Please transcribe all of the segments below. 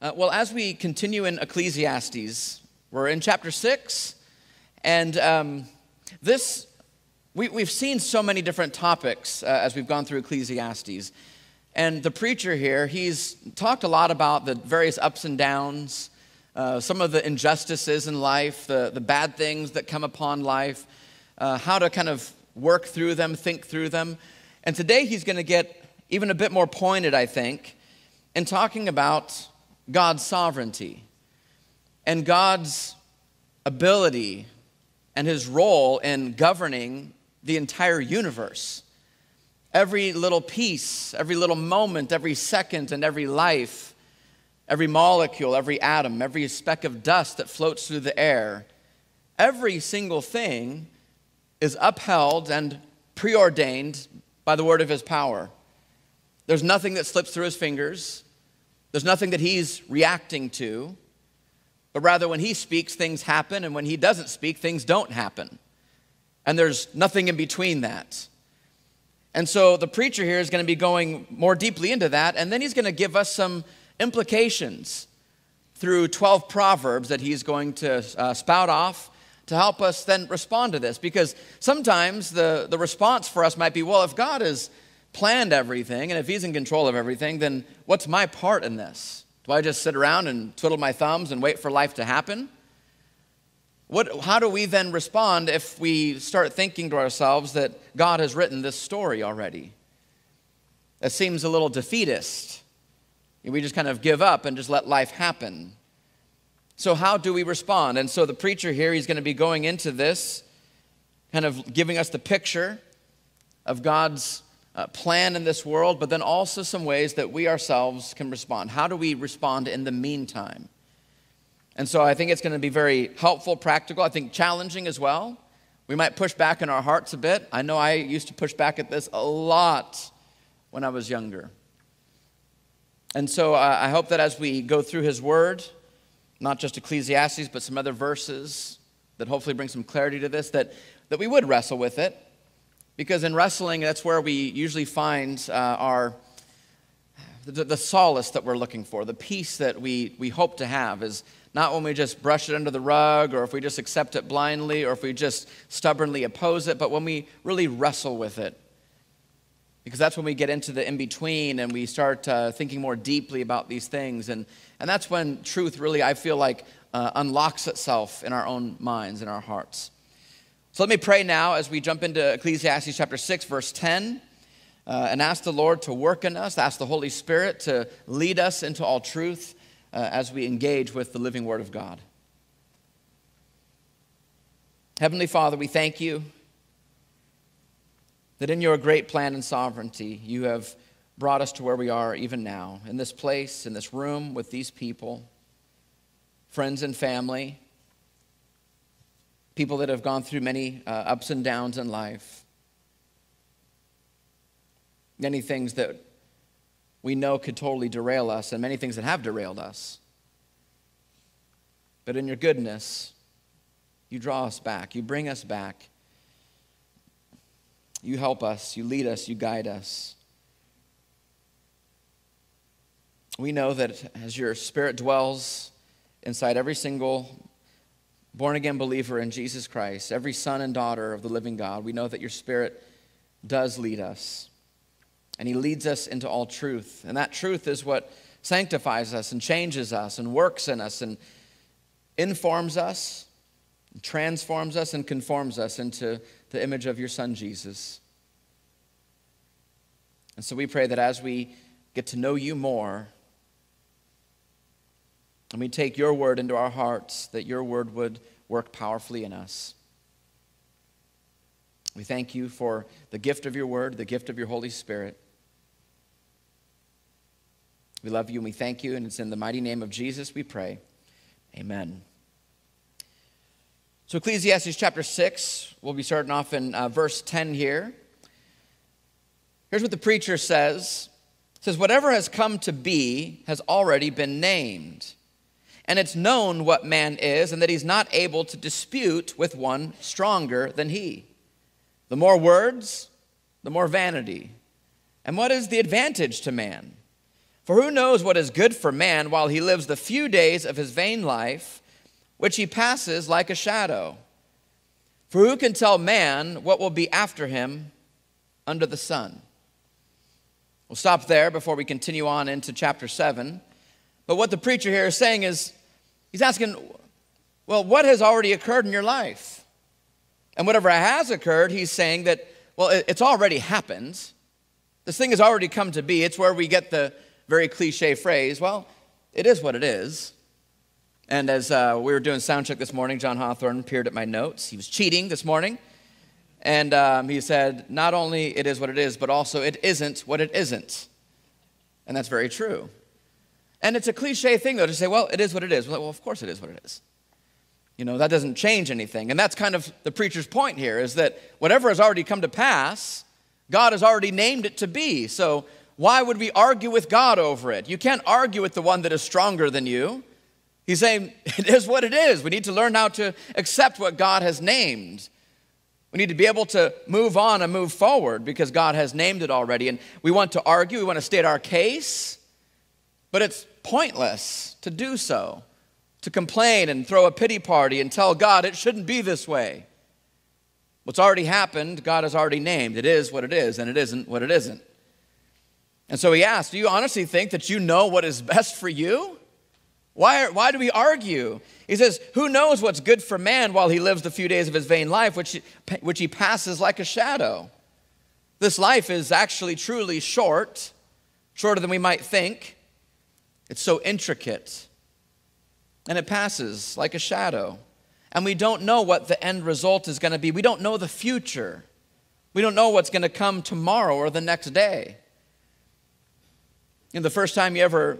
Uh, well, as we continue in Ecclesiastes, we're in chapter 6, and um, this, we, we've seen so many different topics uh, as we've gone through Ecclesiastes. And the preacher here, he's talked a lot about the various ups and downs, uh, some of the injustices in life, the, the bad things that come upon life, uh, how to kind of work through them, think through them. And today he's going to get even a bit more pointed, I think, in talking about God's sovereignty and God's ability and his role in governing the entire universe. Every little piece, every little moment, every second, and every life, every molecule, every atom, every speck of dust that floats through the air, every single thing is upheld and preordained by the word of his power. There's nothing that slips through his fingers. There's nothing that he's reacting to, but rather when he speaks, things happen, and when he doesn't speak, things don't happen. And there's nothing in between that. And so the preacher here is going to be going more deeply into that, and then he's going to give us some implications through 12 proverbs that he's going to uh, spout off to help us then respond to this. Because sometimes the, the response for us might be well, if God is planned everything, and if he's in control of everything, then what's my part in this? Do I just sit around and twiddle my thumbs and wait for life to happen? What, how do we then respond if we start thinking to ourselves that God has written this story already? That seems a little defeatist. We just kind of give up and just let life happen. So, how do we respond? And so, the preacher here, he's going to be going into this, kind of giving us the picture of God's uh, plan in this world, but then also some ways that we ourselves can respond. How do we respond in the meantime? And so I think it's going to be very helpful, practical, I think challenging as well. We might push back in our hearts a bit. I know I used to push back at this a lot when I was younger. And so uh, I hope that as we go through his word, not just Ecclesiastes, but some other verses that hopefully bring some clarity to this, that, that we would wrestle with it because in wrestling, that's where we usually find uh, our the, the, solace that we're looking for, the peace that we, we hope to have is not when we just brush it under the rug or if we just accept it blindly or if we just stubbornly oppose it, but when we really wrestle with it. Because that's when we get into the in between and we start uh, thinking more deeply about these things. And, and that's when truth really, I feel like, uh, unlocks itself in our own minds, in our hearts. So let me pray now as we jump into Ecclesiastes chapter 6, verse 10, uh, and ask the Lord to work in us, ask the Holy Spirit to lead us into all truth uh, as we engage with the living Word of God. Heavenly Father, we thank you that in your great plan and sovereignty, you have brought us to where we are even now, in this place, in this room, with these people, friends and family people that have gone through many uh, ups and downs in life, many things that we know could totally derail us, and many things that have derailed us. But in your goodness, you draw us back, you bring us back, you help us, you lead us, you guide us. We know that as your spirit dwells inside every single born again believer in Jesus Christ, every son and daughter of the living God, we know that your Spirit does lead us. And He leads us into all truth. And that truth is what sanctifies us and changes us and works in us and informs us, transforms us, and conforms us into the image of your Son, Jesus. And so we pray that as we get to know you more, and we take your word into our hearts, that your word would work powerfully in us. We thank you for the gift of your word, the gift of your Holy Spirit. We love you and we thank you, and it's in the mighty name of Jesus we pray. Amen. So, Ecclesiastes chapter 6, we'll be starting off in uh, verse 10 here. Here's what the preacher says. Says, Whatever has come to be has already been named and it's known what man is, and that he's not able to dispute with one stronger than he. The more words, the more vanity. And what is the advantage to man? For who knows what is good for man while he lives the few days of his vain life, which he passes like a shadow? For who can tell man what will be after him under the sun? We'll stop there before we continue on into chapter 7. But what the preacher here is saying is, he's asking, well, what has already occurred in your life? And whatever has occurred, he's saying that, well, it's already happened. This thing has already come to be. It's where we get the very cliche phrase, well, it is what it is. And as uh, we were doing sound check this morning, John Hawthorne peered at my notes. He was cheating this morning. And um, he said, not only it is what it is, but also it isn't what it isn't. And that's very true. And it's a cliche thing, though, to say, well, it is what it is. Well, of course it is what it is. You know, that doesn't change anything. And that's kind of the preacher's point here is that whatever has already come to pass, God has already named it to be. So why would we argue with God over it? You can't argue with the one that is stronger than you. He's saying, it is what it is. We need to learn how to accept what God has named. We need to be able to move on and move forward because God has named it already. And we want to argue, we want to state our case, but it's pointless to do so, to complain and throw a pity party and tell God it shouldn't be this way. What's already happened, God has already named. It is what it is, and it isn't what it isn't. And so he asked, Do you honestly think that you know what is best for you? Why, why do we argue? He says, Who knows what's good for man while he lives the few days of his vain life, which, which he passes like a shadow? This life is actually truly short, shorter than we might think. It's so intricate, and it passes like a shadow. And we don't know what the end result is going to be. We don't know the future. We don't know what's going to come tomorrow or the next day. You know, the first time you ever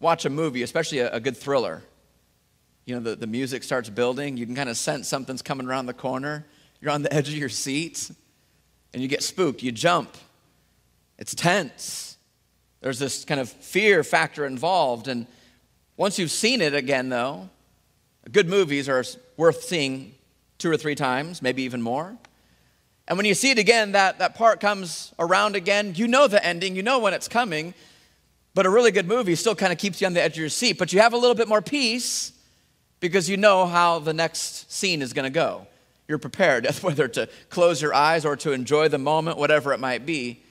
watch a movie, especially a, a good thriller, you know, the, the music starts building, you can kind of sense something's coming around the corner. You're on the edge of your seat and you get spooked, you jump. It's tense. There's this kind of fear factor involved. And once you've seen it again, though, good movies are worth seeing two or three times, maybe even more. And when you see it again, that, that part comes around again. You know the ending, you know when it's coming, but a really good movie still kind of keeps you on the edge of your seat. But you have a little bit more peace because you know how the next scene is going to go. You're prepared, whether to close your eyes or to enjoy the moment, whatever it might be.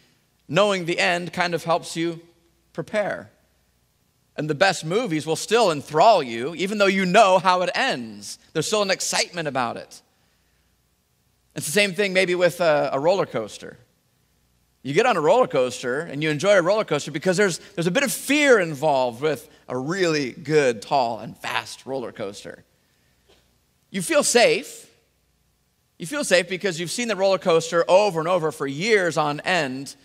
Knowing the end kind of helps you prepare. And the best movies will still enthrall you, even though you know how it ends. There's still an excitement about it. It's the same thing maybe with a, a roller coaster. You get on a roller coaster and you enjoy a roller coaster because there's, there's a bit of fear involved with a really good, tall, and fast roller coaster. You feel safe. You feel safe because you've seen the roller coaster over and over for years on end,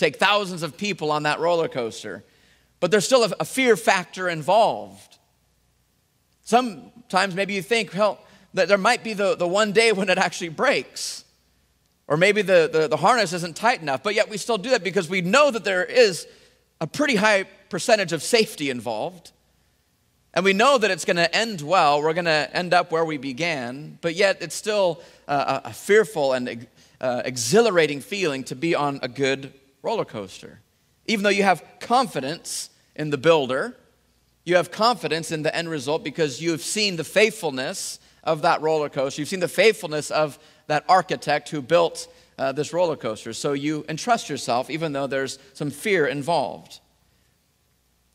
take thousands of people on that roller coaster. But there's still a, a fear factor involved. Sometimes maybe you think, well, that there might be the, the one day when it actually breaks. Or maybe the, the, the, harness isn't tight enough, but yet we still do that because we know that there is a pretty high percentage of safety involved. And we know that it's going to end well. We're going to end up where we began, but yet it's still a, a fearful and uh, exhilarating feeling to be on a good roller coaster. Even though you have confidence in the builder, you have confidence in the end result because you've seen the faithfulness of that roller coaster. You've seen the faithfulness of that architect who built uh, this roller coaster. So you entrust yourself, even though there's some fear involved.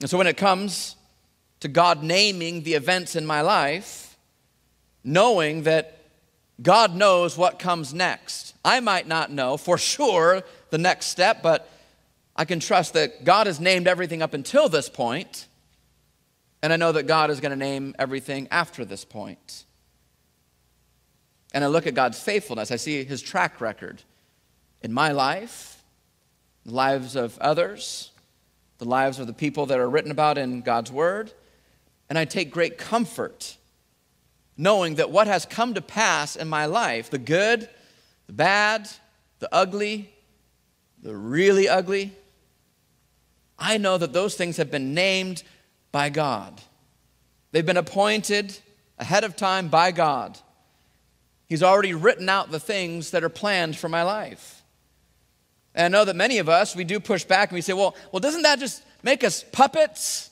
And so when it comes to God naming the events in my life, knowing that God knows what comes next. I might not know for sure the next step, but I can trust that God has named everything up until this point, and I know that God is going to name everything after this point. and I look at God's faithfulness, I see his track record in my life, the lives of others, the lives of the people that are written about in God's word, and I take great comfort knowing that what has come to pass in my life, the good, the bad, the ugly, the really ugly, I know that those things have been named by God. They've been appointed ahead of time by God. He's already written out the things that are planned for my life. And I know that many of us, we do push back and we say, well, well, doesn't that just make us puppets.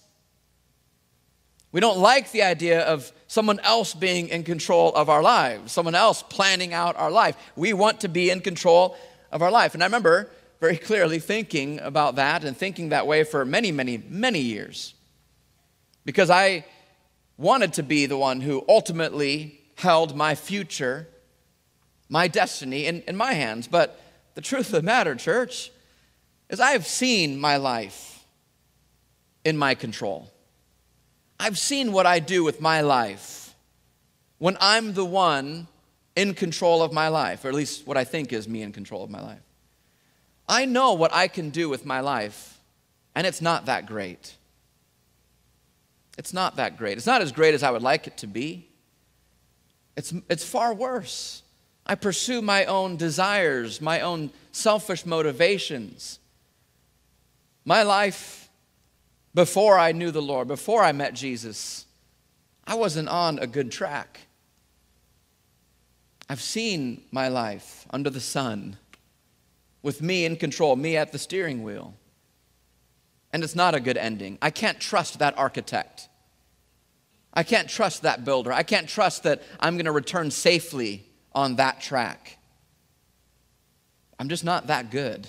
We don't like the idea of someone else being in control of our lives, someone else planning out our life. We want to be in control of our life. And I remember very clearly thinking about that and thinking that way for many, many, many years. Because I wanted to be the one who ultimately held my future, my destiny in, in my hands. But the truth of the matter, church, is I have seen my life in my control. I've seen what I do with my life when I'm the one in control of my life, or at least what I think is me in control of my life. I know what I can do with my life, and it's not that great. It's not that great. It's not as great as I would like it to be. It's, it's far worse. I pursue my own desires, my own selfish motivations. My life before I knew the Lord, before I met Jesus, I wasn't on a good track. I've seen my life under the sun with me in control, me at the steering wheel. And it's not a good ending. I can't trust that architect. I can't trust that builder. I can't trust that I'm going to return safely on that track. I'm just not that good.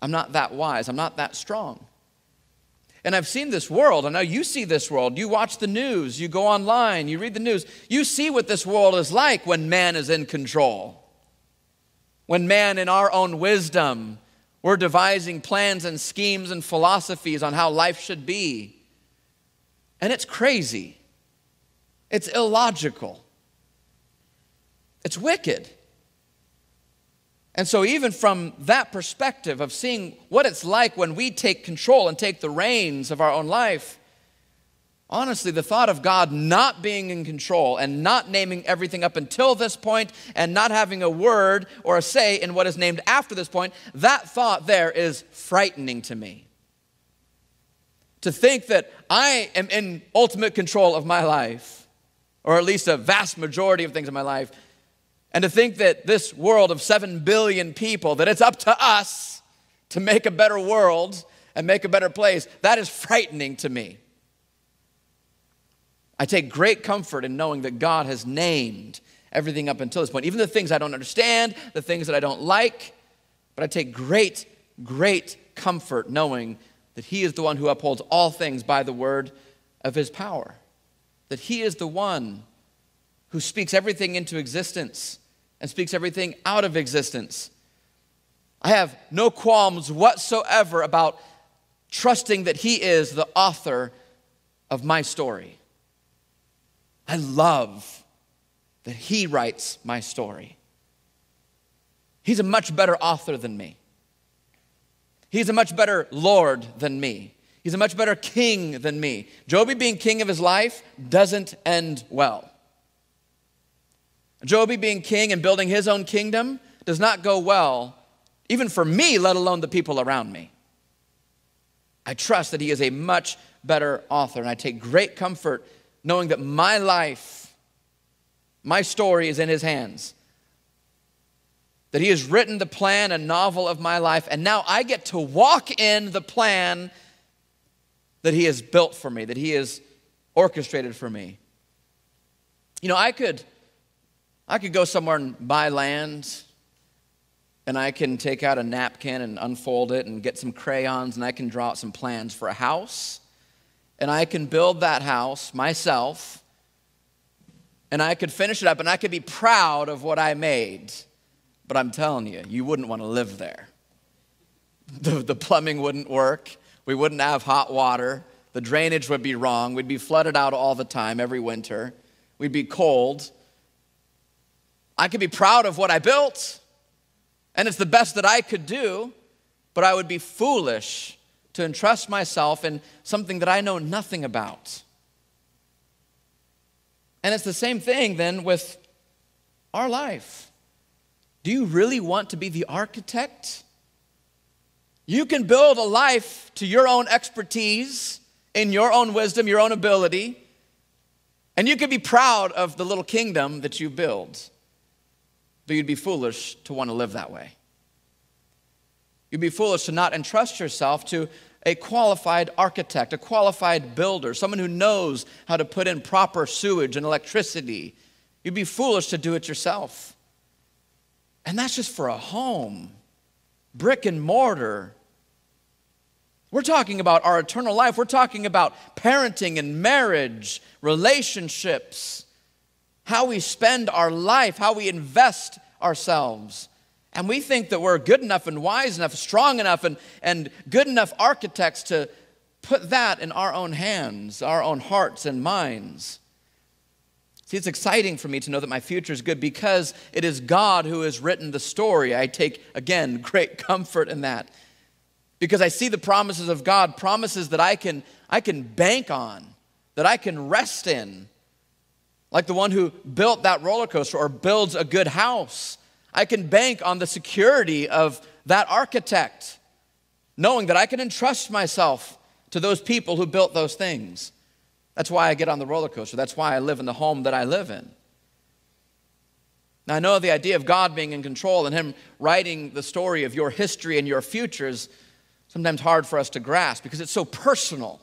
I'm not that wise. I'm not that strong. And I've seen this world. I know you see this world. You watch the news, you go online, you read the news. You see what this world is like when man is in control. When man, in our own wisdom, we're devising plans and schemes and philosophies on how life should be. And it's crazy, it's illogical, it's wicked. And so, even from that perspective of seeing what it's like when we take control and take the reins of our own life, Honestly, the thought of God not being in control and not naming everything up until this point and not having a word or a say in what is named after this point, that thought there is frightening to me. To think that I am in ultimate control of my life, or at least a vast majority of things in my life, and to think that this world of 7 billion people, that it's up to us to make a better world and make a better place, that is frightening to me. I take great comfort in knowing that God has named everything up until this point, even the things I don't understand, the things that I don't like. But I take great, great comfort knowing that He is the one who upholds all things by the word of His power, that He is the one who speaks everything into existence and speaks everything out of existence. I have no qualms whatsoever about trusting that He is the author of my story. I love that he writes my story. He's a much better author than me. He's a much better Lord than me. He's a much better king than me. Joby being king of his life doesn't end well. Joby being king and building his own kingdom does not go well, even for me, let alone the people around me. I trust that he is a much better author, and I take great comfort knowing that my life, my story is in His hands. That He has written the plan and novel of my life, and now I get to walk in the plan that He has built for me, that He has orchestrated for me. You know, I could, I could go somewhere and buy land, and I can take out a napkin and unfold it and get some crayons, and I can draw out some plans for a house and I can build that house myself and I could finish it up and I could be proud of what I made. But I'm telling you, you wouldn't want to live there. The, the plumbing wouldn't work, we wouldn't have hot water, the drainage would be wrong, we'd be flooded out all the time every winter, we'd be cold. I could be proud of what I built, and it's the best that I could do, but I would be foolish to entrust myself in something that I know nothing about. And it's the same thing then with our life. Do you really want to be the architect? You can build a life to your own expertise, in your own wisdom, your own ability, and you can be proud of the little kingdom that you build. But you'd be foolish to want to live that way. You'd be foolish to not entrust yourself to a qualified architect, a qualified builder, someone who knows how to put in proper sewage and electricity. You'd be foolish to do it yourself. And that's just for a home, brick and mortar. We're talking about our eternal life. We're talking about parenting and marriage, relationships, how we spend our life, how we invest ourselves. And we think that we're good enough and wise enough, strong enough, and, and good enough architects to put that in our own hands, our own hearts and minds. See, it's exciting for me to know that my future is good because it is God who has written the story. I take, again, great comfort in that. Because I see the promises of God, promises that I can, I can bank on, that I can rest in. Like the one who built that roller coaster or builds a good house I can bank on the security of that architect, knowing that I can entrust myself to those people who built those things. That's why I get on the roller coaster. That's why I live in the home that I live in. Now, I know the idea of God being in control and Him writing the story of your history and your future is sometimes hard for us to grasp because it's so personal.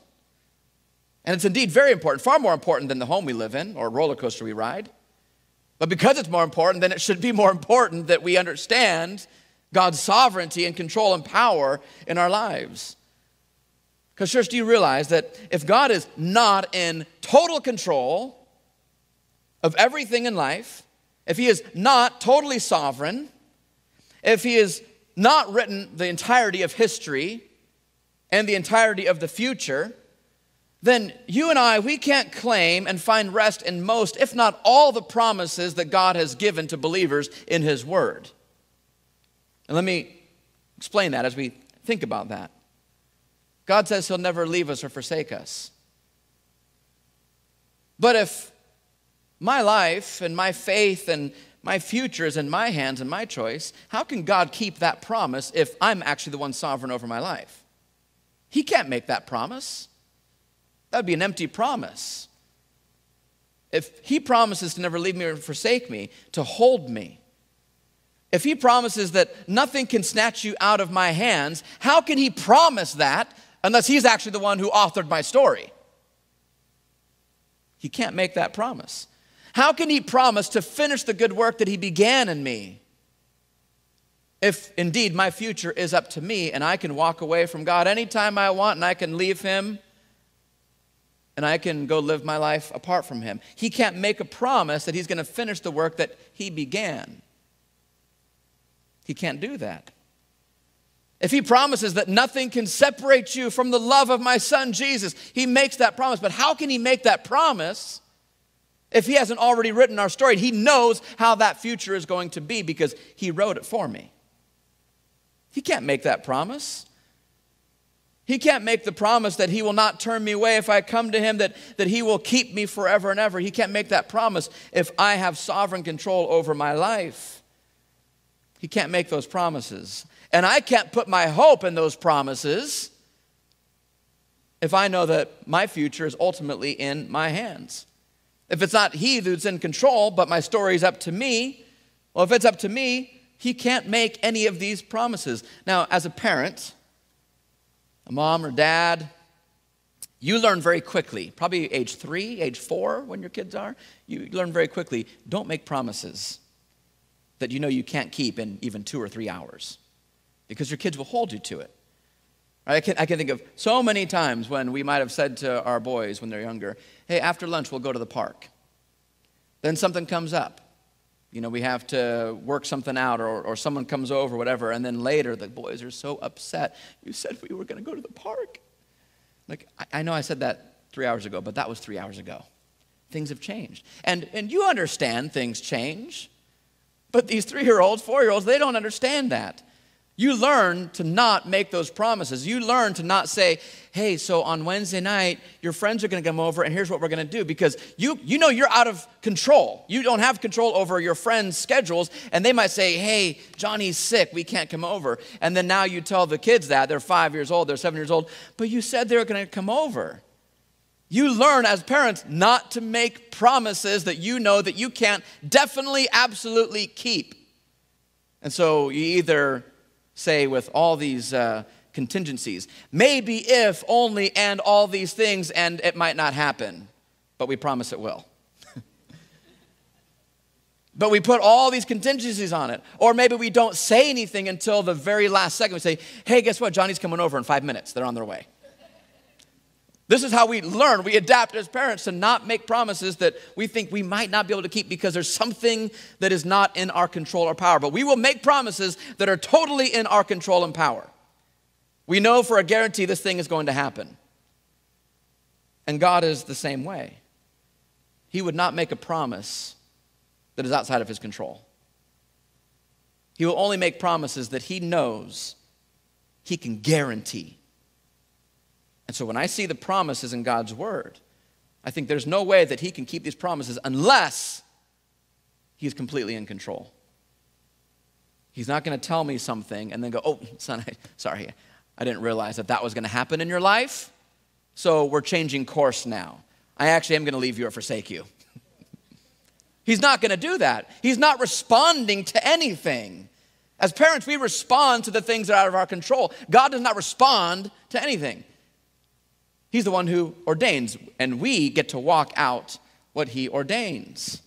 And it's indeed very important, far more important than the home we live in or roller coaster we ride. But because it's more important, then it should be more important that we understand God's sovereignty and control and power in our lives. Because, church, do you realize that if God is not in total control of everything in life, if He is not totally sovereign, if He is not written the entirety of history and the entirety of the future, then you and I, we can't claim and find rest in most, if not all, the promises that God has given to believers in His Word. And let me explain that as we think about that. God says He'll never leave us or forsake us. But if my life and my faith and my future is in my hands and my choice, how can God keep that promise if I'm actually the one sovereign over my life? He can't make that promise. That would be an empty promise. If he promises to never leave me or forsake me, to hold me, if he promises that nothing can snatch you out of my hands, how can he promise that unless he's actually the one who authored my story? He can't make that promise. How can he promise to finish the good work that he began in me? If indeed my future is up to me and I can walk away from God anytime I want and I can leave him and I can go live my life apart from him. He can't make a promise that he's going to finish the work that he began. He can't do that. If he promises that nothing can separate you from the love of my son Jesus, he makes that promise. But how can he make that promise if he hasn't already written our story? He knows how that future is going to be because he wrote it for me. He can't make that promise. He can't make the promise that he will not turn me away if I come to him, that, that he will keep me forever and ever. He can't make that promise if I have sovereign control over my life. He can't make those promises. And I can't put my hope in those promises if I know that my future is ultimately in my hands. If it's not he who's in control, but my story is up to me, well, if it's up to me, he can't make any of these promises. Now, as a parent, a mom or dad, you learn very quickly, probably age three, age four, when your kids are, you learn very quickly don't make promises that you know you can't keep in even two or three hours because your kids will hold you to it. I can, I can think of so many times when we might have said to our boys when they're younger, hey, after lunch, we'll go to the park. Then something comes up you know, we have to work something out or, or someone comes over, whatever, and then later the boys are so upset. You said we were going to go to the park. Like, I, I know I said that three hours ago, but that was three hours ago. Things have changed. And, and you understand things change, but these three year olds, four year olds, they don't understand that. You learn to not make those promises. You learn to not say, hey, so on Wednesday night, your friends are going to come over and here's what we're going to do because you, you know you're out of control. You don't have control over your friends' schedules and they might say, hey, Johnny's sick, we can't come over. And then now you tell the kids that, they're five years old, they're seven years old, but you said they were going to come over. You learn as parents not to make promises that you know that you can't definitely, absolutely keep. And so you either say with all these uh, contingencies. Maybe if only and all these things, and it might not happen, but we promise it will. but we put all these contingencies on it. Or maybe we don't say anything until the very last second. We say, hey, guess what? Johnny's coming over in five minutes. They're on their way. This is how we learn. We adapt as parents to not make promises that we think we might not be able to keep because there's something that is not in our control or power. But we will make promises that are totally in our control and power. We know for a guarantee this thing is going to happen. And God is the same way. He would not make a promise that is outside of his control. He will only make promises that he knows he can guarantee. And so when I see the promises in God's word, I think there's no way that he can keep these promises unless he's completely in control. He's not going to tell me something and then go, oh, son, I, sorry, I didn't realize that that was going to happen in your life. So we're changing course now. I actually am going to leave you or forsake you. He's not going to do that. He's not responding to anything. As parents, we respond to the things that are out of our control. God does not respond to anything. He's the one who ordains, and we get to walk out what He ordains.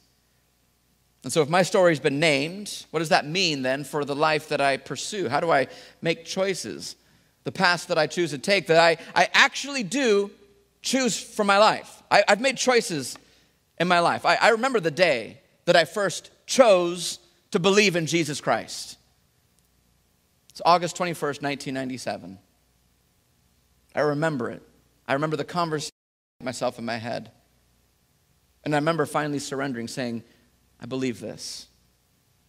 And so, if my story's been named, what does that mean then for the life that I pursue? How do I make choices? The path that I choose to take, that I, I actually do choose for my life. I, have made choices in my life. I, I remember the day that I first chose to believe in Jesus Christ. It's August 21st, 1997. I remember it. I remember the conversation myself in my head. And I remember finally surrendering, saying, I believe this.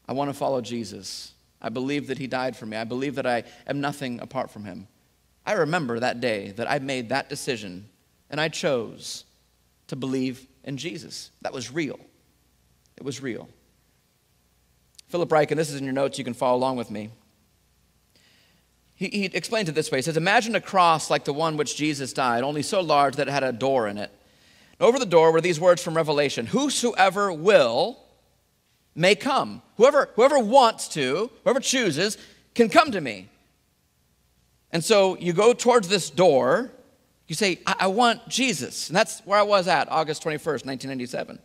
I want to follow Jesus. I believe that he died for me. I believe that I am nothing apart from him. I remember that day that I made that decision and I chose to believe in Jesus. That was real. It was real. Philip Ryken, this is in your notes, you can follow along with me. He, he explains it this way He says, Imagine a cross like the one which Jesus died, only so large that it had a door in it. Over the door were these words from Revelation Whosoever will may come. Whoever, whoever wants to, whoever chooses, can come to me. And so you go towards this door, you say, I, I want Jesus. And that's where I was at August 21st, 1997.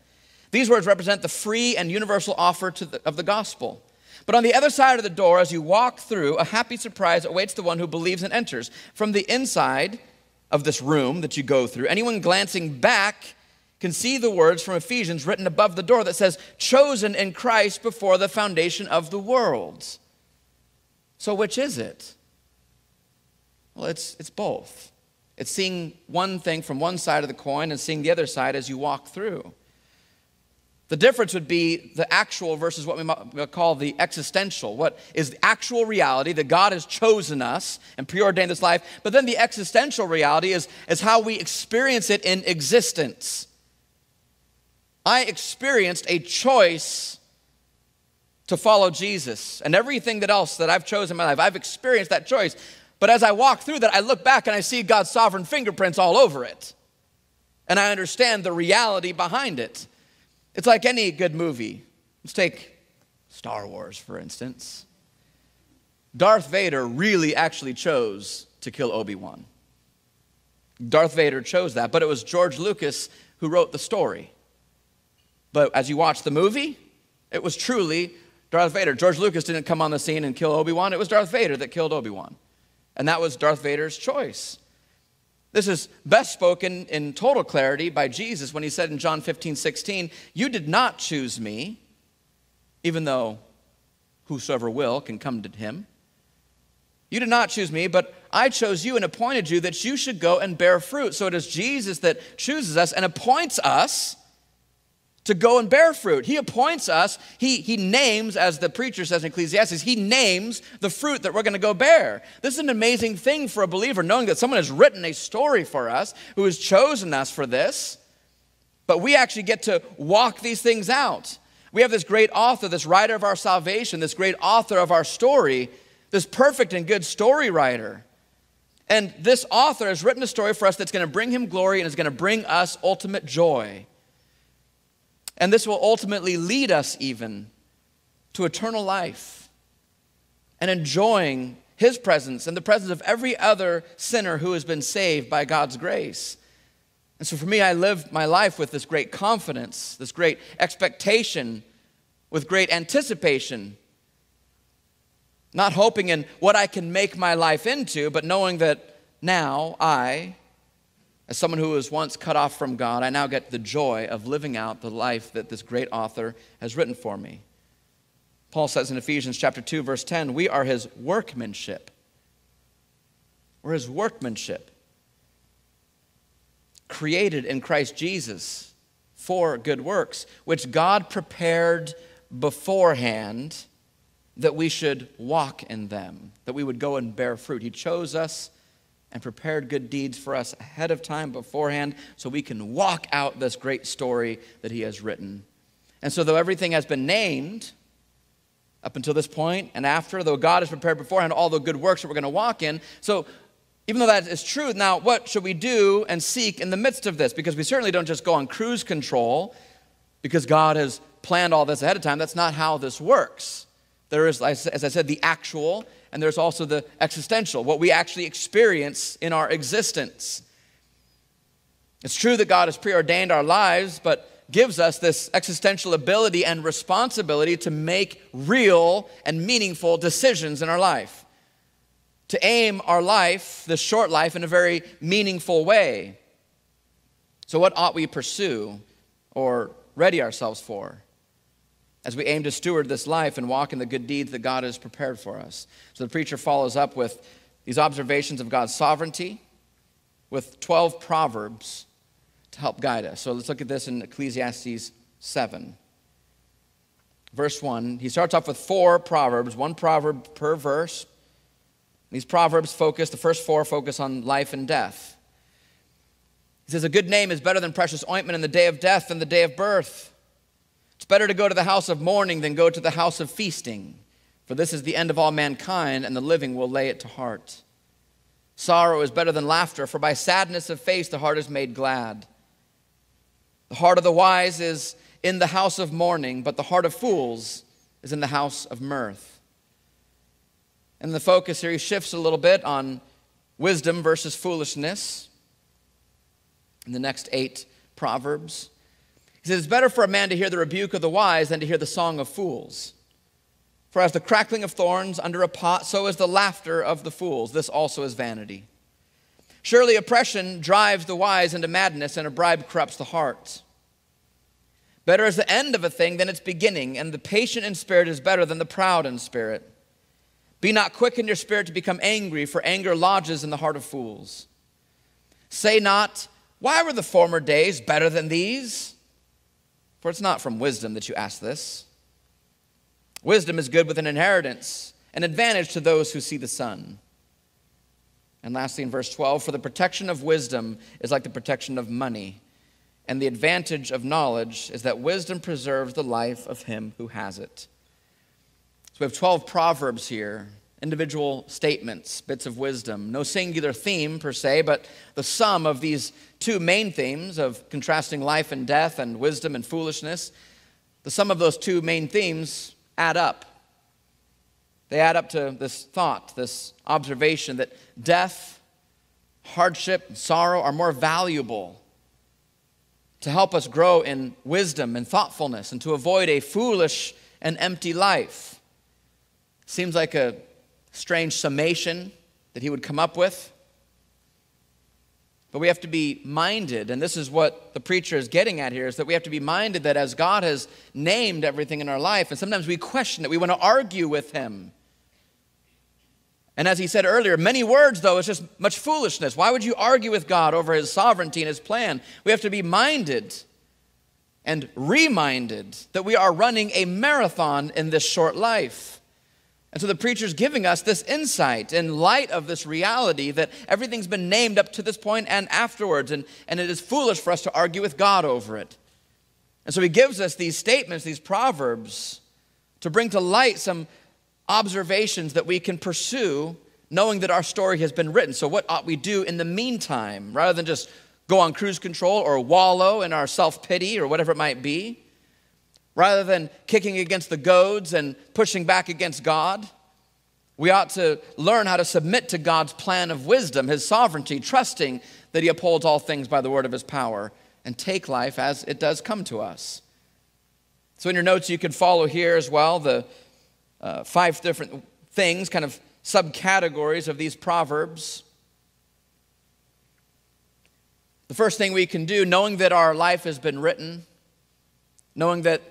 These words represent the free and universal offer the, of the gospel. But on the other side of the door, as you walk through, a happy surprise awaits the one who believes and enters. From the inside of this room that you go through, anyone glancing back can see the words from Ephesians written above the door that says, Chosen in Christ before the foundation of the world. So, which is it? Well, it's, it's both. It's seeing one thing from one side of the coin and seeing the other side as you walk through. The difference would be the actual versus what we might call the existential. What is the actual reality that God has chosen us and preordained this life? But then the existential reality is, is how we experience it in existence. I experienced a choice to follow Jesus and everything that else that I've chosen in my life. I've experienced that choice. But as I walk through that, I look back and I see God's sovereign fingerprints all over it. And I understand the reality behind it. It's like any good movie. Let's take Star Wars, for instance. Darth Vader really actually chose to kill Obi Wan. Darth Vader chose that, but it was George Lucas who wrote the story. But as you watch the movie, it was truly Darth Vader. George Lucas didn't come on the scene and kill Obi Wan, it was Darth Vader that killed Obi Wan. And that was Darth Vader's choice. This is best spoken in total clarity by Jesus when he said in John 15, 16, You did not choose me, even though whosoever will can come to him. You did not choose me, but I chose you and appointed you that you should go and bear fruit. So it is Jesus that chooses us and appoints us to go and bear fruit. He appoints us, he, he names, as the preacher says in Ecclesiastes, he names the fruit that we're going to go bear. This is an amazing thing for a believer, knowing that someone has written a story for us, who has chosen us for this, but we actually get to walk these things out. We have this great author, this writer of our salvation, this great author of our story, this perfect and good story writer. And this author has written a story for us that's going to bring him glory and is going to bring us ultimate joy. And this will ultimately lead us even to eternal life and enjoying his presence and the presence of every other sinner who has been saved by God's grace. And so for me, I live my life with this great confidence, this great expectation, with great anticipation. Not hoping in what I can make my life into, but knowing that now I, as someone who was once cut off from God, I now get the joy of living out the life that this great author has written for me. Paul says in Ephesians chapter 2 verse 10, we are his workmanship. We're his workmanship. Created in Christ Jesus for good works, which God prepared beforehand that we should walk in them, that we would go and bear fruit. He chose us and prepared good deeds for us ahead of time beforehand so we can walk out this great story that he has written. And so, though everything has been named, up until this point and after, though God has prepared beforehand all the good works that we're going to walk in. So, even though that is true, now what should we do and seek in the midst of this? Because we certainly don't just go on cruise control because God has planned all this ahead of time. That's not how this works. There is, as I said, the actual, and there's also the existential, what we actually experience in our existence. It's true that God has preordained our lives, but gives us this existential ability and responsibility to make real and meaningful decisions in our life. To aim our life, this short life, in a very meaningful way. So, what ought we pursue or ready ourselves for as we aim to steward this life and walk in the good deeds that God has prepared for us? So, the preacher follows up with these observations of God's sovereignty with 12 proverbs to help guide us. So let's look at this in Ecclesiastes 7. Verse 1, he starts off with four proverbs, one proverb per verse. These proverbs focus, the first four focus on life and death. He says, A good name is better than precious ointment in the day of death than the day of birth. It's better to go to the house of mourning than go to the house of feasting, for this is the end of all mankind, and the living will lay it to heart. Sorrow is better than laughter, for by sadness of face the heart is made glad. The heart of the wise is in the house of mourning, but the heart of fools is in the house of mirth. And the focus here, he shifts a little bit on wisdom versus foolishness in the next eight Proverbs. He says, It's better for a man to hear the rebuke of the wise than to hear the song of fools. For as the crackling of thorns under a pot, so is the laughter of the fools. This also is vanity. Surely oppression drives the wise into madness, and a bribe corrupts the heart. Better is the end of a thing than its beginning, and the patient in spirit is better than the proud in spirit. Be not quick in your spirit to become angry, for anger lodges in the heart of fools. Say not, Why were the former days better than these? For it's not from wisdom that you ask this. Wisdom is good with an inheritance, an advantage to those who see the sun. And lastly, in verse 12, for the protection of wisdom is like the protection of money, and the advantage of knowledge is that wisdom preserves the life of him who has it. So we have 12 proverbs here, individual statements, bits of wisdom. No singular theme per se, but the sum of these two main themes of contrasting life and death and wisdom and foolishness, the sum of those two main themes add up they add up to this thought, this observation that death, hardship, and sorrow are more valuable to help us grow in wisdom and thoughtfulness and to avoid a foolish and empty life. Seems like a strange summation that he would come up with. But we have to be minded, and this is what the preacher is getting at here, is that we have to be minded that as God has named everything in our life, and sometimes we question it, we want to argue with him. And as he said earlier, many words, though, is just much foolishness. Why would you argue with God over his sovereignty and his plan? We have to be minded and reminded that we are running a marathon in this short life. And so the preacher's giving us this insight in light of this reality that everything's been named up to this point and afterwards, and, and it is foolish for us to argue with God over it. And so he gives us these statements, these proverbs, to bring to light some observations that we can pursue knowing that our story has been written. So, what ought we do in the meantime rather than just go on cruise control or wallow in our self pity or whatever it might be? Rather than kicking against the goads and pushing back against God, We ought to learn how to submit to God's plan of wisdom, his sovereignty, trusting that he upholds all things by the word of his power, and take life as it does come to us. So, in your notes, you can follow here as well the uh, five different things, kind of subcategories of these proverbs. The first thing we can do, knowing that our life has been written, knowing that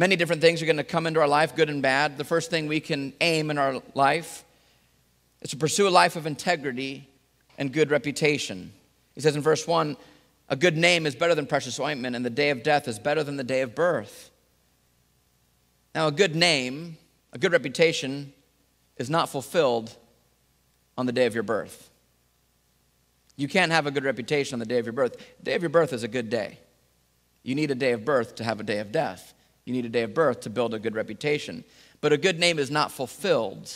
many different things are going to come into our life, good and bad, the first thing we can aim in our life is to pursue a life of integrity and good reputation. He says in verse 1 A good name is better than precious ointment, and the day of death is better than the day of birth. Now, a good name, a good reputation, is not fulfilled on the day of your birth. You can't have a good reputation on the day of your birth. The day of your birth is a good day. You need a day of birth to have a day of death. You need a day of birth to build a good reputation. But a good name is not fulfilled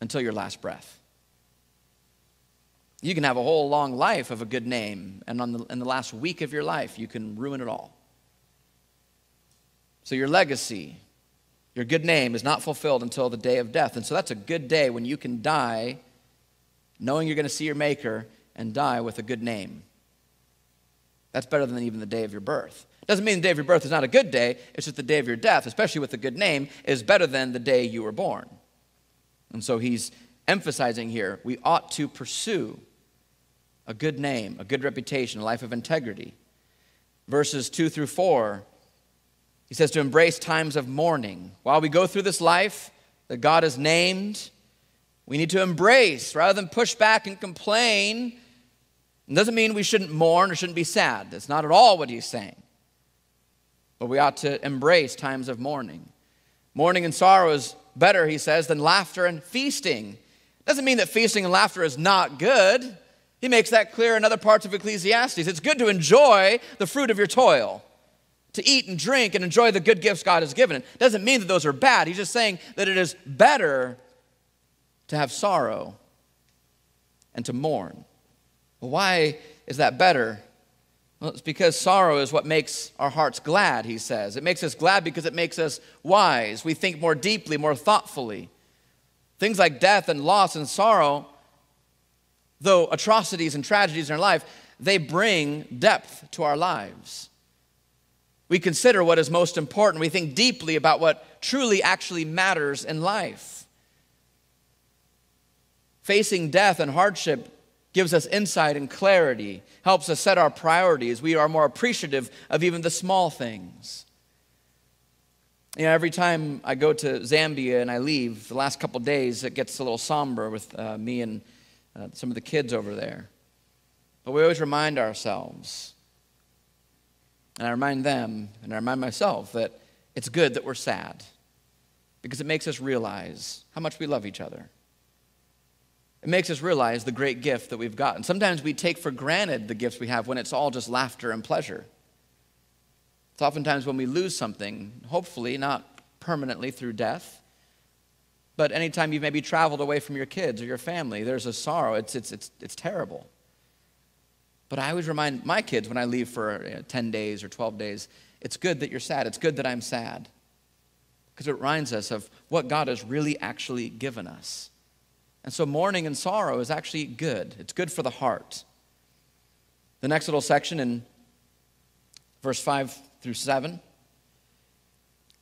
until your last breath. You can have a whole long life of a good name, and on the, in the last week of your life, you can ruin it all. So, your legacy, your good name is not fulfilled until the day of death. And so, that's a good day when you can die knowing you're going to see your Maker and die with a good name. That's better than even the day of your birth. Doesn't mean the day of your birth is not a good day, it's just the day of your death, especially with a good name, is better than the day you were born. And so he's emphasizing here we ought to pursue a good name, a good reputation, a life of integrity. Verses 2 through 4, he says to embrace times of mourning. While we go through this life that God has named, we need to embrace rather than push back and complain. It doesn't mean we shouldn't mourn or shouldn't be sad. That's not at all what he's saying. But we ought to embrace times of mourning. Mourning and sorrow is better, he says, than laughter and feasting. Doesn't mean that feasting and laughter is not good. He makes that clear in other parts of Ecclesiastes. It's good to enjoy the fruit of your toil, to eat and drink and enjoy the good gifts God has given. It doesn't mean that those are bad. He's just saying that it is better to have sorrow and to mourn. Well, why is that better? Well, it's because sorrow is what makes our hearts glad, he says. It makes us glad because it makes us wise. We think more deeply, more thoughtfully. Things like death and loss and sorrow, though atrocities and tragedies in our life, they bring depth to our lives. We consider what is most important. We think deeply about what truly actually matters in life. Facing death and hardship gives us insight and clarity, helps us set our priorities. We are more appreciative of even the small things. You know, every time I go to Zambia and I leave, the last couple days, it gets a little somber with uh, me and uh, some of the kids over there. But we always remind ourselves, and I remind them, and I remind myself, that it's good that we're sad because it makes us realize how much we love each other. It makes us realize the great gift that we've gotten. Sometimes we take for granted the gifts we have when it's all just laughter and pleasure. It's oftentimes when we lose something, hopefully not permanently through death, but anytime you've maybe traveled away from your kids or your family, there's a sorrow. It's, it's, it's, it's terrible. But I always remind my kids when I leave for you know, 10 days or 12 days, it's good that you're sad. It's good that I'm sad. Because it reminds us of what God has really actually given us. And so mourning and sorrow is actually good, it's good for the heart. The next little section in verse 5 through 7,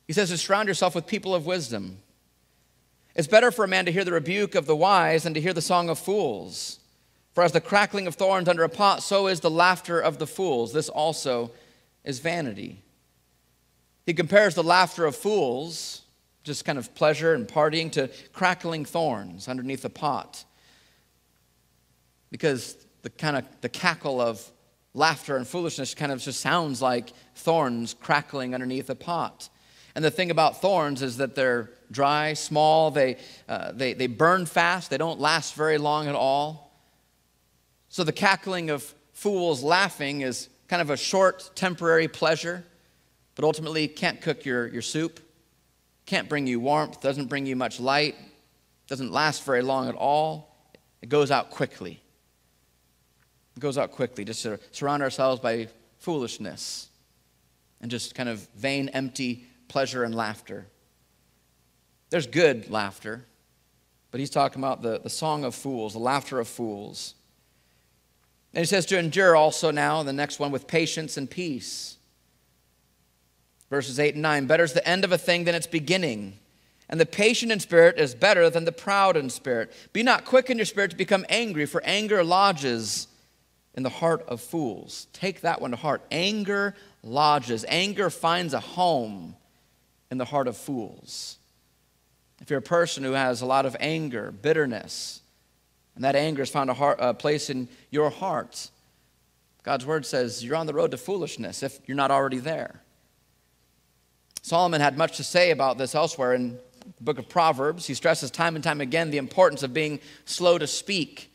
he says to surround yourself with people of wisdom. It's better for a man to hear the rebuke of the wise than to hear the song of fools. For as the crackling of thorns under a pot, so is the laughter of the fools. This also is vanity. He compares the laughter of fools just kind of pleasure and partying to crackling thorns underneath a pot. Because the kind of the cackle of laughter and foolishness kind of just sounds like thorns crackling underneath a pot. And the thing about thorns is that they're dry, small, they, uh, they, they burn fast, they don't last very long at all. So the cackling of fools laughing is kind of a short, temporary pleasure, but ultimately can't cook your, your soup can't bring you warmth, doesn't bring you much light, doesn't last very long at all. It goes out quickly. It goes out quickly. Just to surround ourselves by foolishness and just kind of vain, empty pleasure and laughter. There's good laughter. but he's talking about the, the song of fools, the laughter of fools. And he says to endure also now, the next one, with patience and peace. Verses 8 and 9 Better is the end of a thing than its beginning. And the patient in spirit is better than the proud in spirit. Be not quick in your spirit to become angry, for anger lodges in the heart of fools. Take that one to heart. Anger lodges, anger finds a home in the heart of fools. If you're a person who has a lot of anger, bitterness, and that anger has found a, heart, a place in your heart, God's word says you're on the road to foolishness if you're not already there. Solomon had much to say about this elsewhere in the book of Proverbs. He stresses time and time again the importance of being slow to speak,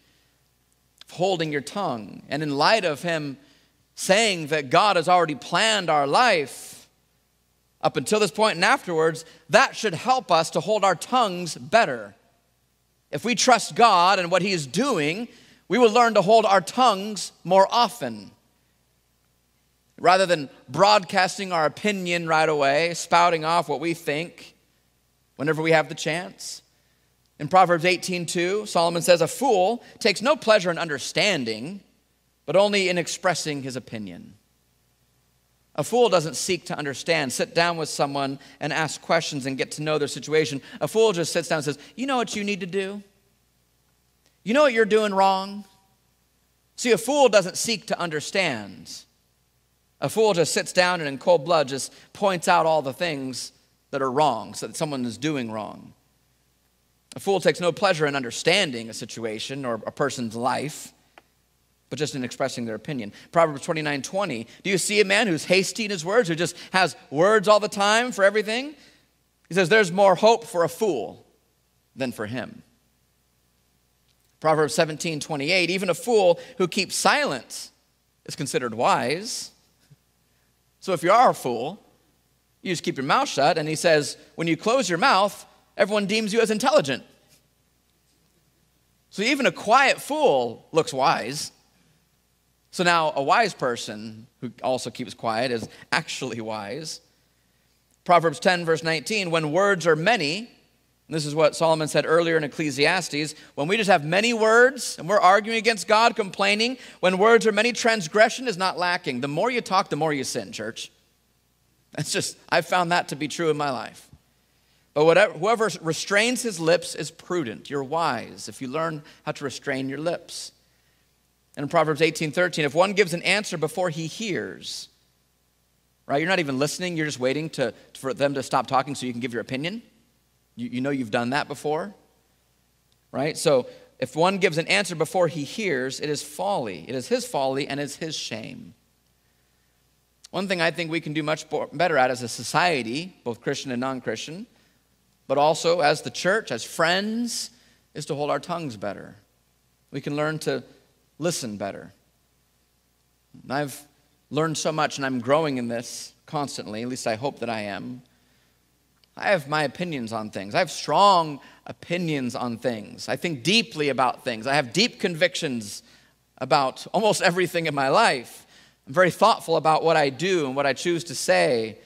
holding your tongue. And in light of him saying that God has already planned our life up until this point and afterwards, that should help us to hold our tongues better. If we trust God and what He is doing, we will learn to hold our tongues more often. Rather than broadcasting our opinion right away, spouting off what we think whenever we have the chance. In Proverbs 18:2, Solomon says, "A fool takes no pleasure in understanding, but only in expressing his opinion." A fool doesn't seek to understand, sit down with someone and ask questions and get to know their situation. A fool just sits down and says, You know what you need to do? You know what you're doing wrong? See, a fool doesn't seek to understand. A fool just sits down and in cold blood just points out all the things that are wrong, so that someone is doing wrong. A fool takes no pleasure in understanding a situation or a person's life but just in expressing their opinion. Proverbs 29 20. Do you see a man who's hasty in his words, who just has words all the time for everything? He says, There's more hope for a fool than for him. Proverbs 17 28. Even a fool who keeps silence is considered wise. So if you are a fool, you just keep your mouth shut. And he says, When you close your mouth, everyone deems you as intelligent. So even a quiet fool looks wise. So now a wise person who also keeps quiet is actually wise. Proverbs 10, verse 19 when words are many, this is what Solomon said earlier in Ecclesiastes. When we just have many words and we're arguing against God, complaining, when words are many, transgression is not lacking. The more you talk, the more you sin, church. That's just, I've found that to be true in my life. But whatever, whoever restrains his lips is prudent. You're wise if you learn how to restrain your lips. And in Proverbs 18 13, if one gives an answer before he hears, right? You're not even listening, you're just waiting to, for them to stop talking so you can give your opinion. You, you know you've done that before, right? So if one gives an answer before he hears, it is folly. It is his folly and it's his shame. One thing I think we can do much better at as a society, both Christian and non Christian, but also as the church, as friends, is to hold our tongues better. We can learn to listen better. I've learned so much and I'm growing in this constantly, at least I hope that I am. I have my opinions on things. I have strong opinions on things. I think deeply about things. I have deep convictions about almost everything in my life. I'm very thoughtful about what I do and what I choose to say.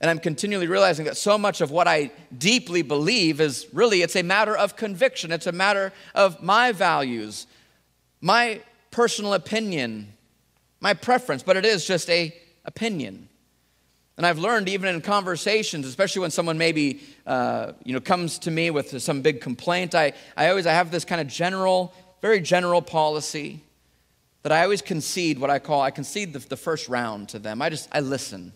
And I'm continually realizing that so much of what I deeply believe is really it's a matter of conviction. It's a matter of my values, my personal opinion, my preference, but it is just a opinion. And I've learned even in conversations, especially when someone maybe uh, you know comes to me with some big complaint, I, I always I have this kind of general, very general policy that I always concede what I call I concede the, the first round to them. I just I listen.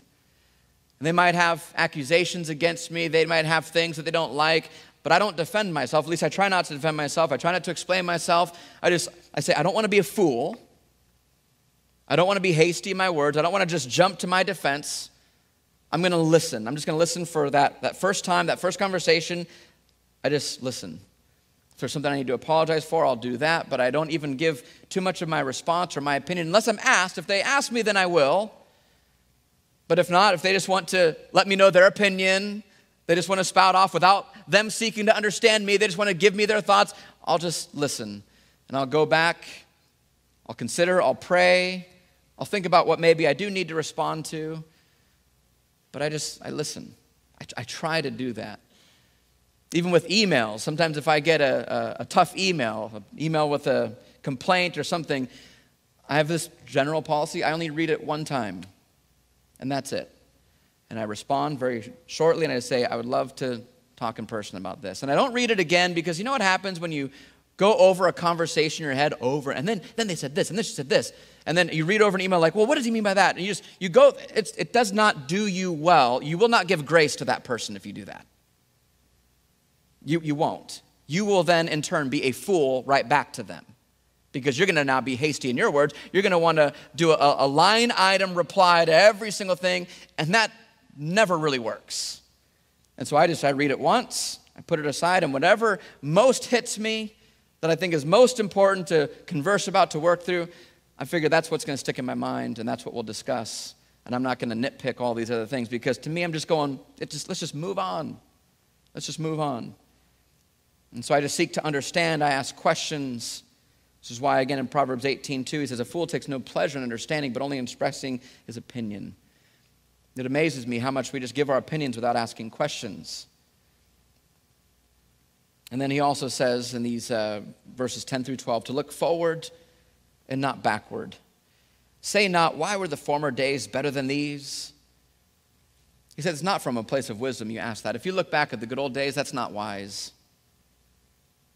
And they might have accusations against me. They might have things that they don't like but I don't defend myself. At least I try not to defend myself. I try not to explain myself. I just, I say, I don't want to be a fool. I don't want to be hasty in my words. I don't want to just jump to my defense. I'm going to listen. I'm just going to listen for that, that first time, that first conversation. I just listen. If there's something I need to apologize for, I'll do that. But I don't even give too much of my response or my opinion unless I'm asked. If they ask me, then I will. But if not, if they just want to let me know their opinion, they just want to spout off without them seeking to understand me. They just want to give me their thoughts. I'll just listen and I'll go back. I'll consider, I'll pray, I'll think about what maybe I do need to respond to. But I just, I listen. I, I try to do that. Even with emails, sometimes if I get a, a, a tough email, an email with a complaint or something, I have this general policy I only read it one time, and that's it. And I respond very shortly and I say, I would love to talk in person about this. And I don't read it again because you know what happens when you go over a conversation in your head over and then, then they said this and then she said this and then you read over an email like well what does he mean by that? And you just you go it does not do you well. You will not give grace to that person if you do that. You, you won't. You will then in turn be a fool right back to them. Because you're going to now be hasty in your words. You're going to want to do a, a line item reply to every single thing and that never really works. And so i just i read it once i put it aside and whatever most hits me that I think is most important to converse about, to work through, I figure that's what's going to stick in my mind and that's what we'll discuss. And I'm not going to nitpick all these other things because to me, I'm just going, just, let's just move on. Let's just move on. And so I just seek to understand. I ask questions. This is why, again, in Proverbs 18 2, he says, A fool takes no pleasure in understanding, but only in expressing his opinion. It amazes me how much we just give our opinions without asking questions. And then he also says in these uh, verses 10 through 12 to look forward and not backward. Say not, why were the former days better than these? He said, it's not from a place of wisdom you ask that. If you look back at the good old days, that's not wise.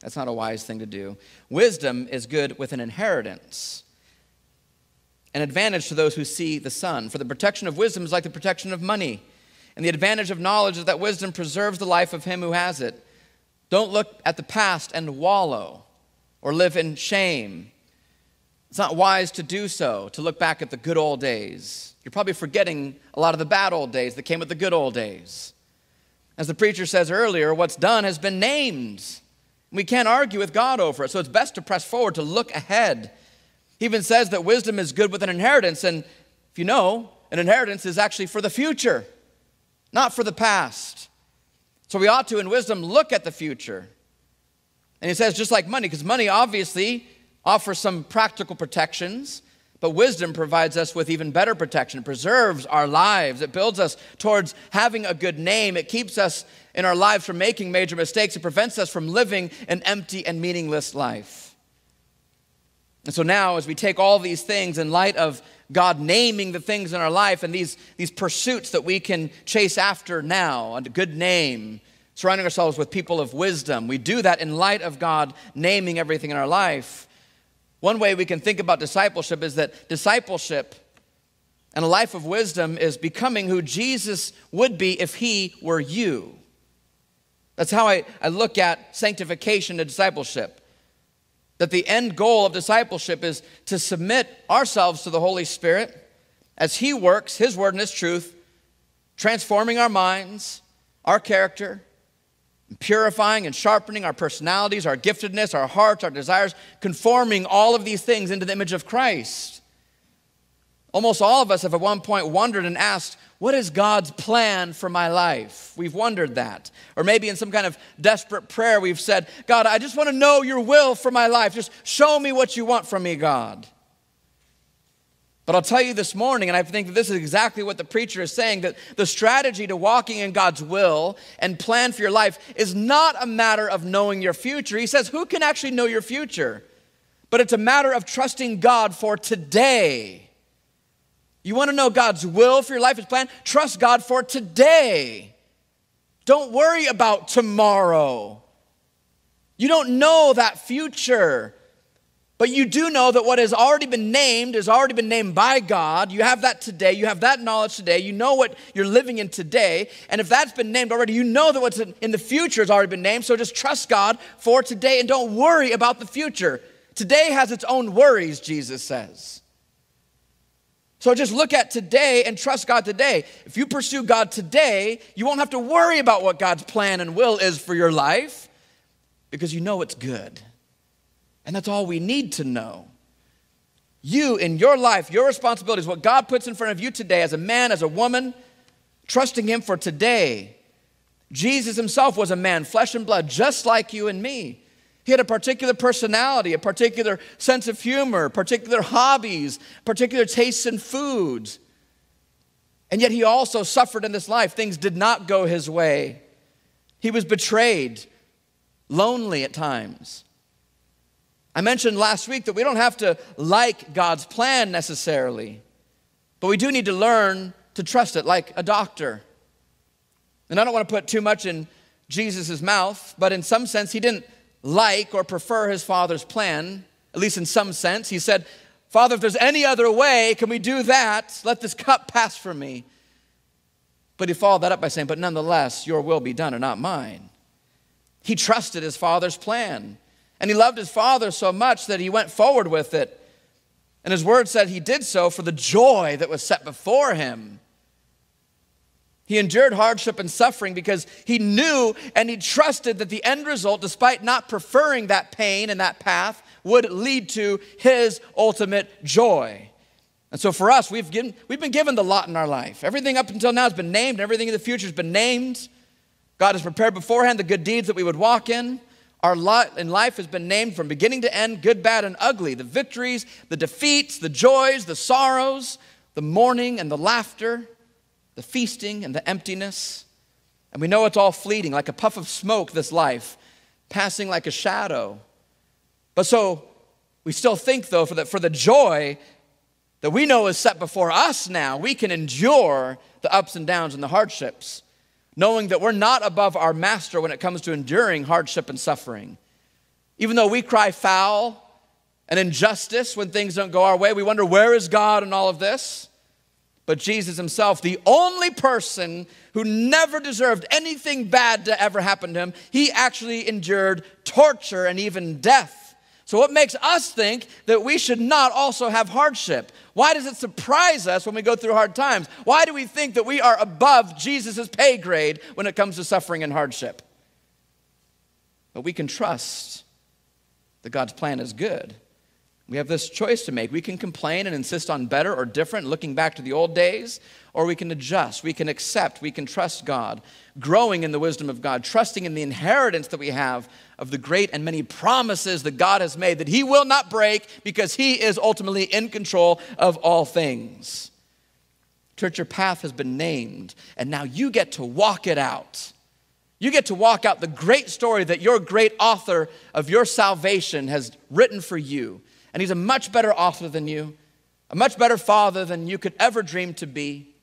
That's not a wise thing to do. Wisdom is good with an inheritance, an advantage to those who see the sun. For the protection of wisdom is like the protection of money. And the advantage of knowledge is that wisdom preserves the life of him who has it. Don't look at the past and wallow or live in shame. It's not wise to do so, to look back at the good old days. You're probably forgetting a lot of the bad old days that came with the good old days. As the preacher says earlier, what's done has been named. We can't argue with God over it, so it's best to press forward, to look ahead. He even says that wisdom is good with an inheritance, and if you know, an inheritance is actually for the future, not for the past. So we ought to, in wisdom, look at the future. And he says, just like money, because money obviously offers some practical protections, but wisdom provides us with even better protection. It preserves our lives, it builds us towards having a good name, it keeps us in our lives from making major mistakes, it prevents us from living an empty and meaningless life. And so now, as we take all these things in light of God naming the things in our life and these, these pursuits that we can chase after now, a good name, surrounding ourselves with people of wisdom. We do that in light of God naming everything in our life. One way we can think about discipleship is that discipleship and a life of wisdom is becoming who Jesus would be if he were you. That's how I, I look at sanctification and discipleship. That the end goal of discipleship is to submit ourselves to the Holy Spirit as He works His word and His truth, transforming our minds, our character, purifying and sharpening our personalities, our giftedness, our hearts, our desires, conforming all of these things into the image of Christ. Almost all of us have at one point wondered and asked, what is God's plan for my life? We've wondered that. Or maybe in some kind of desperate prayer, we've said, God, I just want to know your will for my life. Just show me what you want from me, God. But I'll tell you this morning, and I think that this is exactly what the preacher is saying that the strategy to walking in God's will and plan for your life is not a matter of knowing your future. He says, Who can actually know your future? But it's a matter of trusting God for today. You want to know God's will for your life, His plan? Trust God for today. Don't worry about tomorrow. You don't know that future. But you do know that what has already been named has already been named by God. You have that today. You have that knowledge today. You know what you're living in today. And if that's been named already, you know that what's in the future has already been named. So just trust God for today and don't worry about the future. Today has its own worries, Jesus says. So just look at today and trust God today. If you pursue God today, you won't have to worry about what God's plan and will is for your life because you know it's good. And that's all we need to know. You in your life, your responsibility is what God puts in front of you today as a man, as a woman, trusting Him for today. Jesus Himself was a man, flesh and blood, just like you and me. He had a particular personality, a particular sense of humor, particular hobbies, particular tastes in foods. And yet he also suffered in this life. Things did not go his way. He was betrayed, lonely at times. I mentioned last week that we don't have to like God's plan necessarily, but we do need to learn to trust it like a doctor. And I don't want to put too much in Jesus' mouth, but in some sense, he didn't like or prefer his father's plan, at least in some sense. He said, Father, if there's any other way, can we do that? Let this cup pass from me. But he followed that up by saying, But nonetheless, your will be done and not mine. He trusted his father's plan. And he loved his father so much that he went forward with it. And his word said he did so for the joy that was set before him. He endured hardship and suffering because he knew and he trusted that the end result, despite not preferring that pain and that path, would lead to his ultimate joy. And so for us, we've, given, we've been given the lot in our life. Everything up until now has been named, everything in the future has been named. God has prepared beforehand the good deeds that we would walk in. Our lot in life has been named from beginning to end, good, bad, and ugly. The victories, the defeats, the joys, the sorrows, the mourning and the laughter the feasting and the emptiness. And we know it's all fleeting, like a puff of smoke, this life, passing like a shadow. But so we still think, though, for the, for the joy that we know is set before us now, we can endure the ups and downs and the hardships, knowing that we're not above our master when it comes to enduring hardship and suffering. Even though we cry foul and injustice when things don't go our way, we wonder, where is God in all of this? But Jesus himself, the only person who never deserved anything bad to ever happen to him, he actually endured torture and even death. So, what makes us think that we should not also have hardship? Why does it surprise us when we go through hard times? Why do we think that we are above Jesus' pay grade when it comes to suffering and hardship? But we can trust that God's plan is good. We have this choice to make. We can complain and insist on better or different, looking back to the old days, or we can adjust, we can accept, we can trust God, growing in the wisdom of God, trusting in the inheritance that we have of the great and many promises that God has made that He will not break because He is ultimately in control of all things. Church, your path has been named, and now you get to walk it out. You get to walk out the great story that your great author of your salvation has written for you. And he's a much better author than you, a much better father than you could ever dream to be,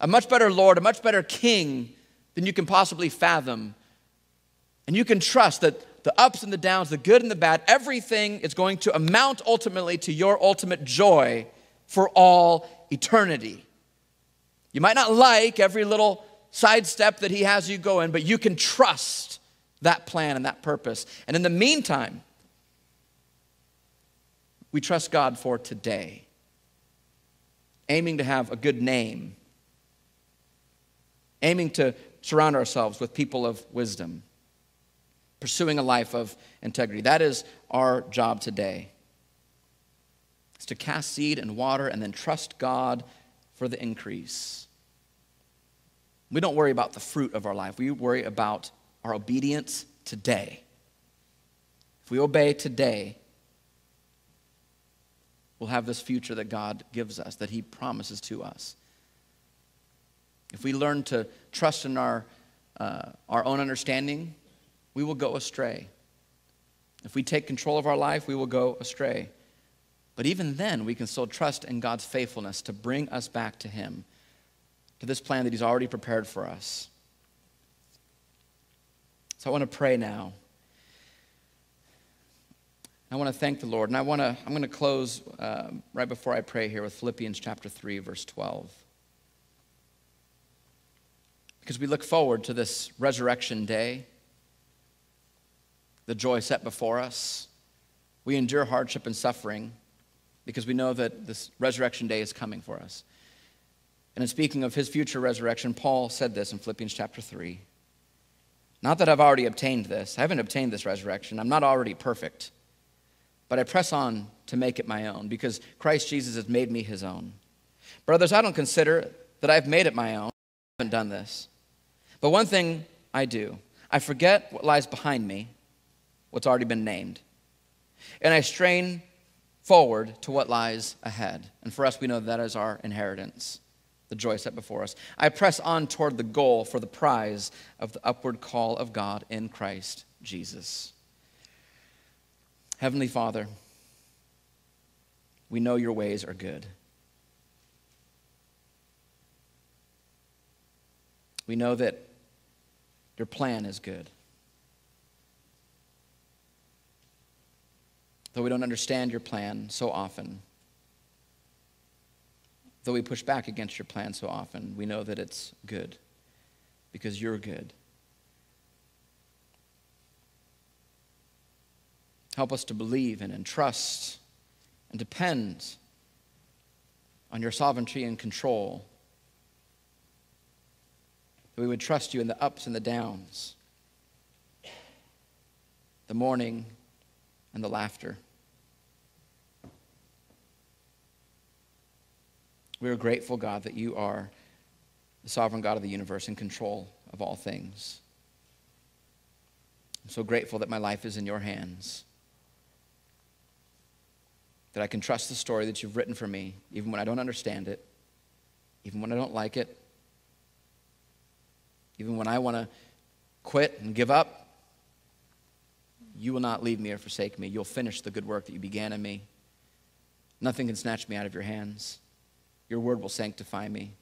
a much better Lord, a much better king than you can possibly fathom. And you can trust that the ups and the downs, the good and the bad, everything is going to amount ultimately to your ultimate joy for all eternity. You might not like every little sidestep that he has you go in, but you can trust that plan and that purpose. And in the meantime, we trust God for today, aiming to have a good name, aiming to surround ourselves with people of wisdom, pursuing a life of integrity. That is our job today. It's to cast seed and water and then trust God for the increase. We don't worry about the fruit of our life. We worry about our obedience today. If we obey today, we'll have this future that God gives us, that He promises to us. If we learn to trust in our, uh, our own understanding, we will go astray. If we take control of our life, we will go astray. But even then, we can still trust in God's faithfulness to bring us back to Him, to this plan that He's already prepared for us. So I want to pray now. I want to thank the Lord. And I want to, I'm going to close uh, right before I pray here with Philippians chapter 3, verse 12. Because we look forward to this resurrection day, the joy set before us. We endure hardship and suffering because we know that this resurrection day is coming for us. And in speaking of his future resurrection, Paul said this in Philippians chapter 3. Not that I've already obtained this, I haven't obtained this resurrection, I'm not already perfect. But I press on to make it my own because Christ Jesus has made me his own. Brothers, I don't consider that I've made it my own. I haven't done this. But one thing I do I forget what lies behind me, what's already been named, and I strain forward to what lies ahead. And for us, we know that is our inheritance the joy set before us. I press on toward the goal for the prize of the upward call of God in Christ Jesus. Heavenly Father, we know your ways are good. We know that your plan is good. Though we don't understand your plan so often, though we push back against your plan so often, we know that it's good because you're good. Help us to believe and trust and depend on your sovereignty and control. That we would trust you in the ups and the downs, the mourning and the laughter. We are grateful, God, that you are the sovereign God of the universe in control of all things. I'm so grateful that my life is in your hands. That I can trust the story that you've written for me, even when I don't understand it, even when I don't like it, even when I want to quit and give up. You will not leave me or forsake me. You'll finish the good work that you began in me. Nothing can snatch me out of your hands. Your word will sanctify me.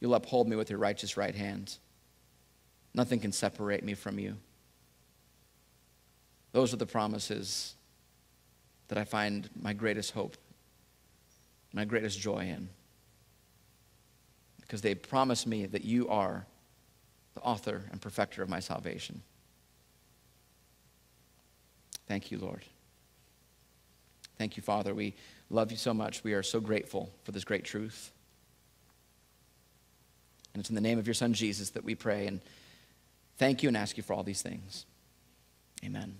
You'll uphold me with your righteous right hand. Nothing can separate me from you. Those are the promises that I find my greatest hope, my greatest joy in. Because they promise me that you are the author and perfecter of my salvation. Thank you, Lord. Thank you, Father. We love you so much. We are so grateful for this great truth. And it's in the name of your Son, Jesus, that we pray and thank you and ask you for all these things. Amen.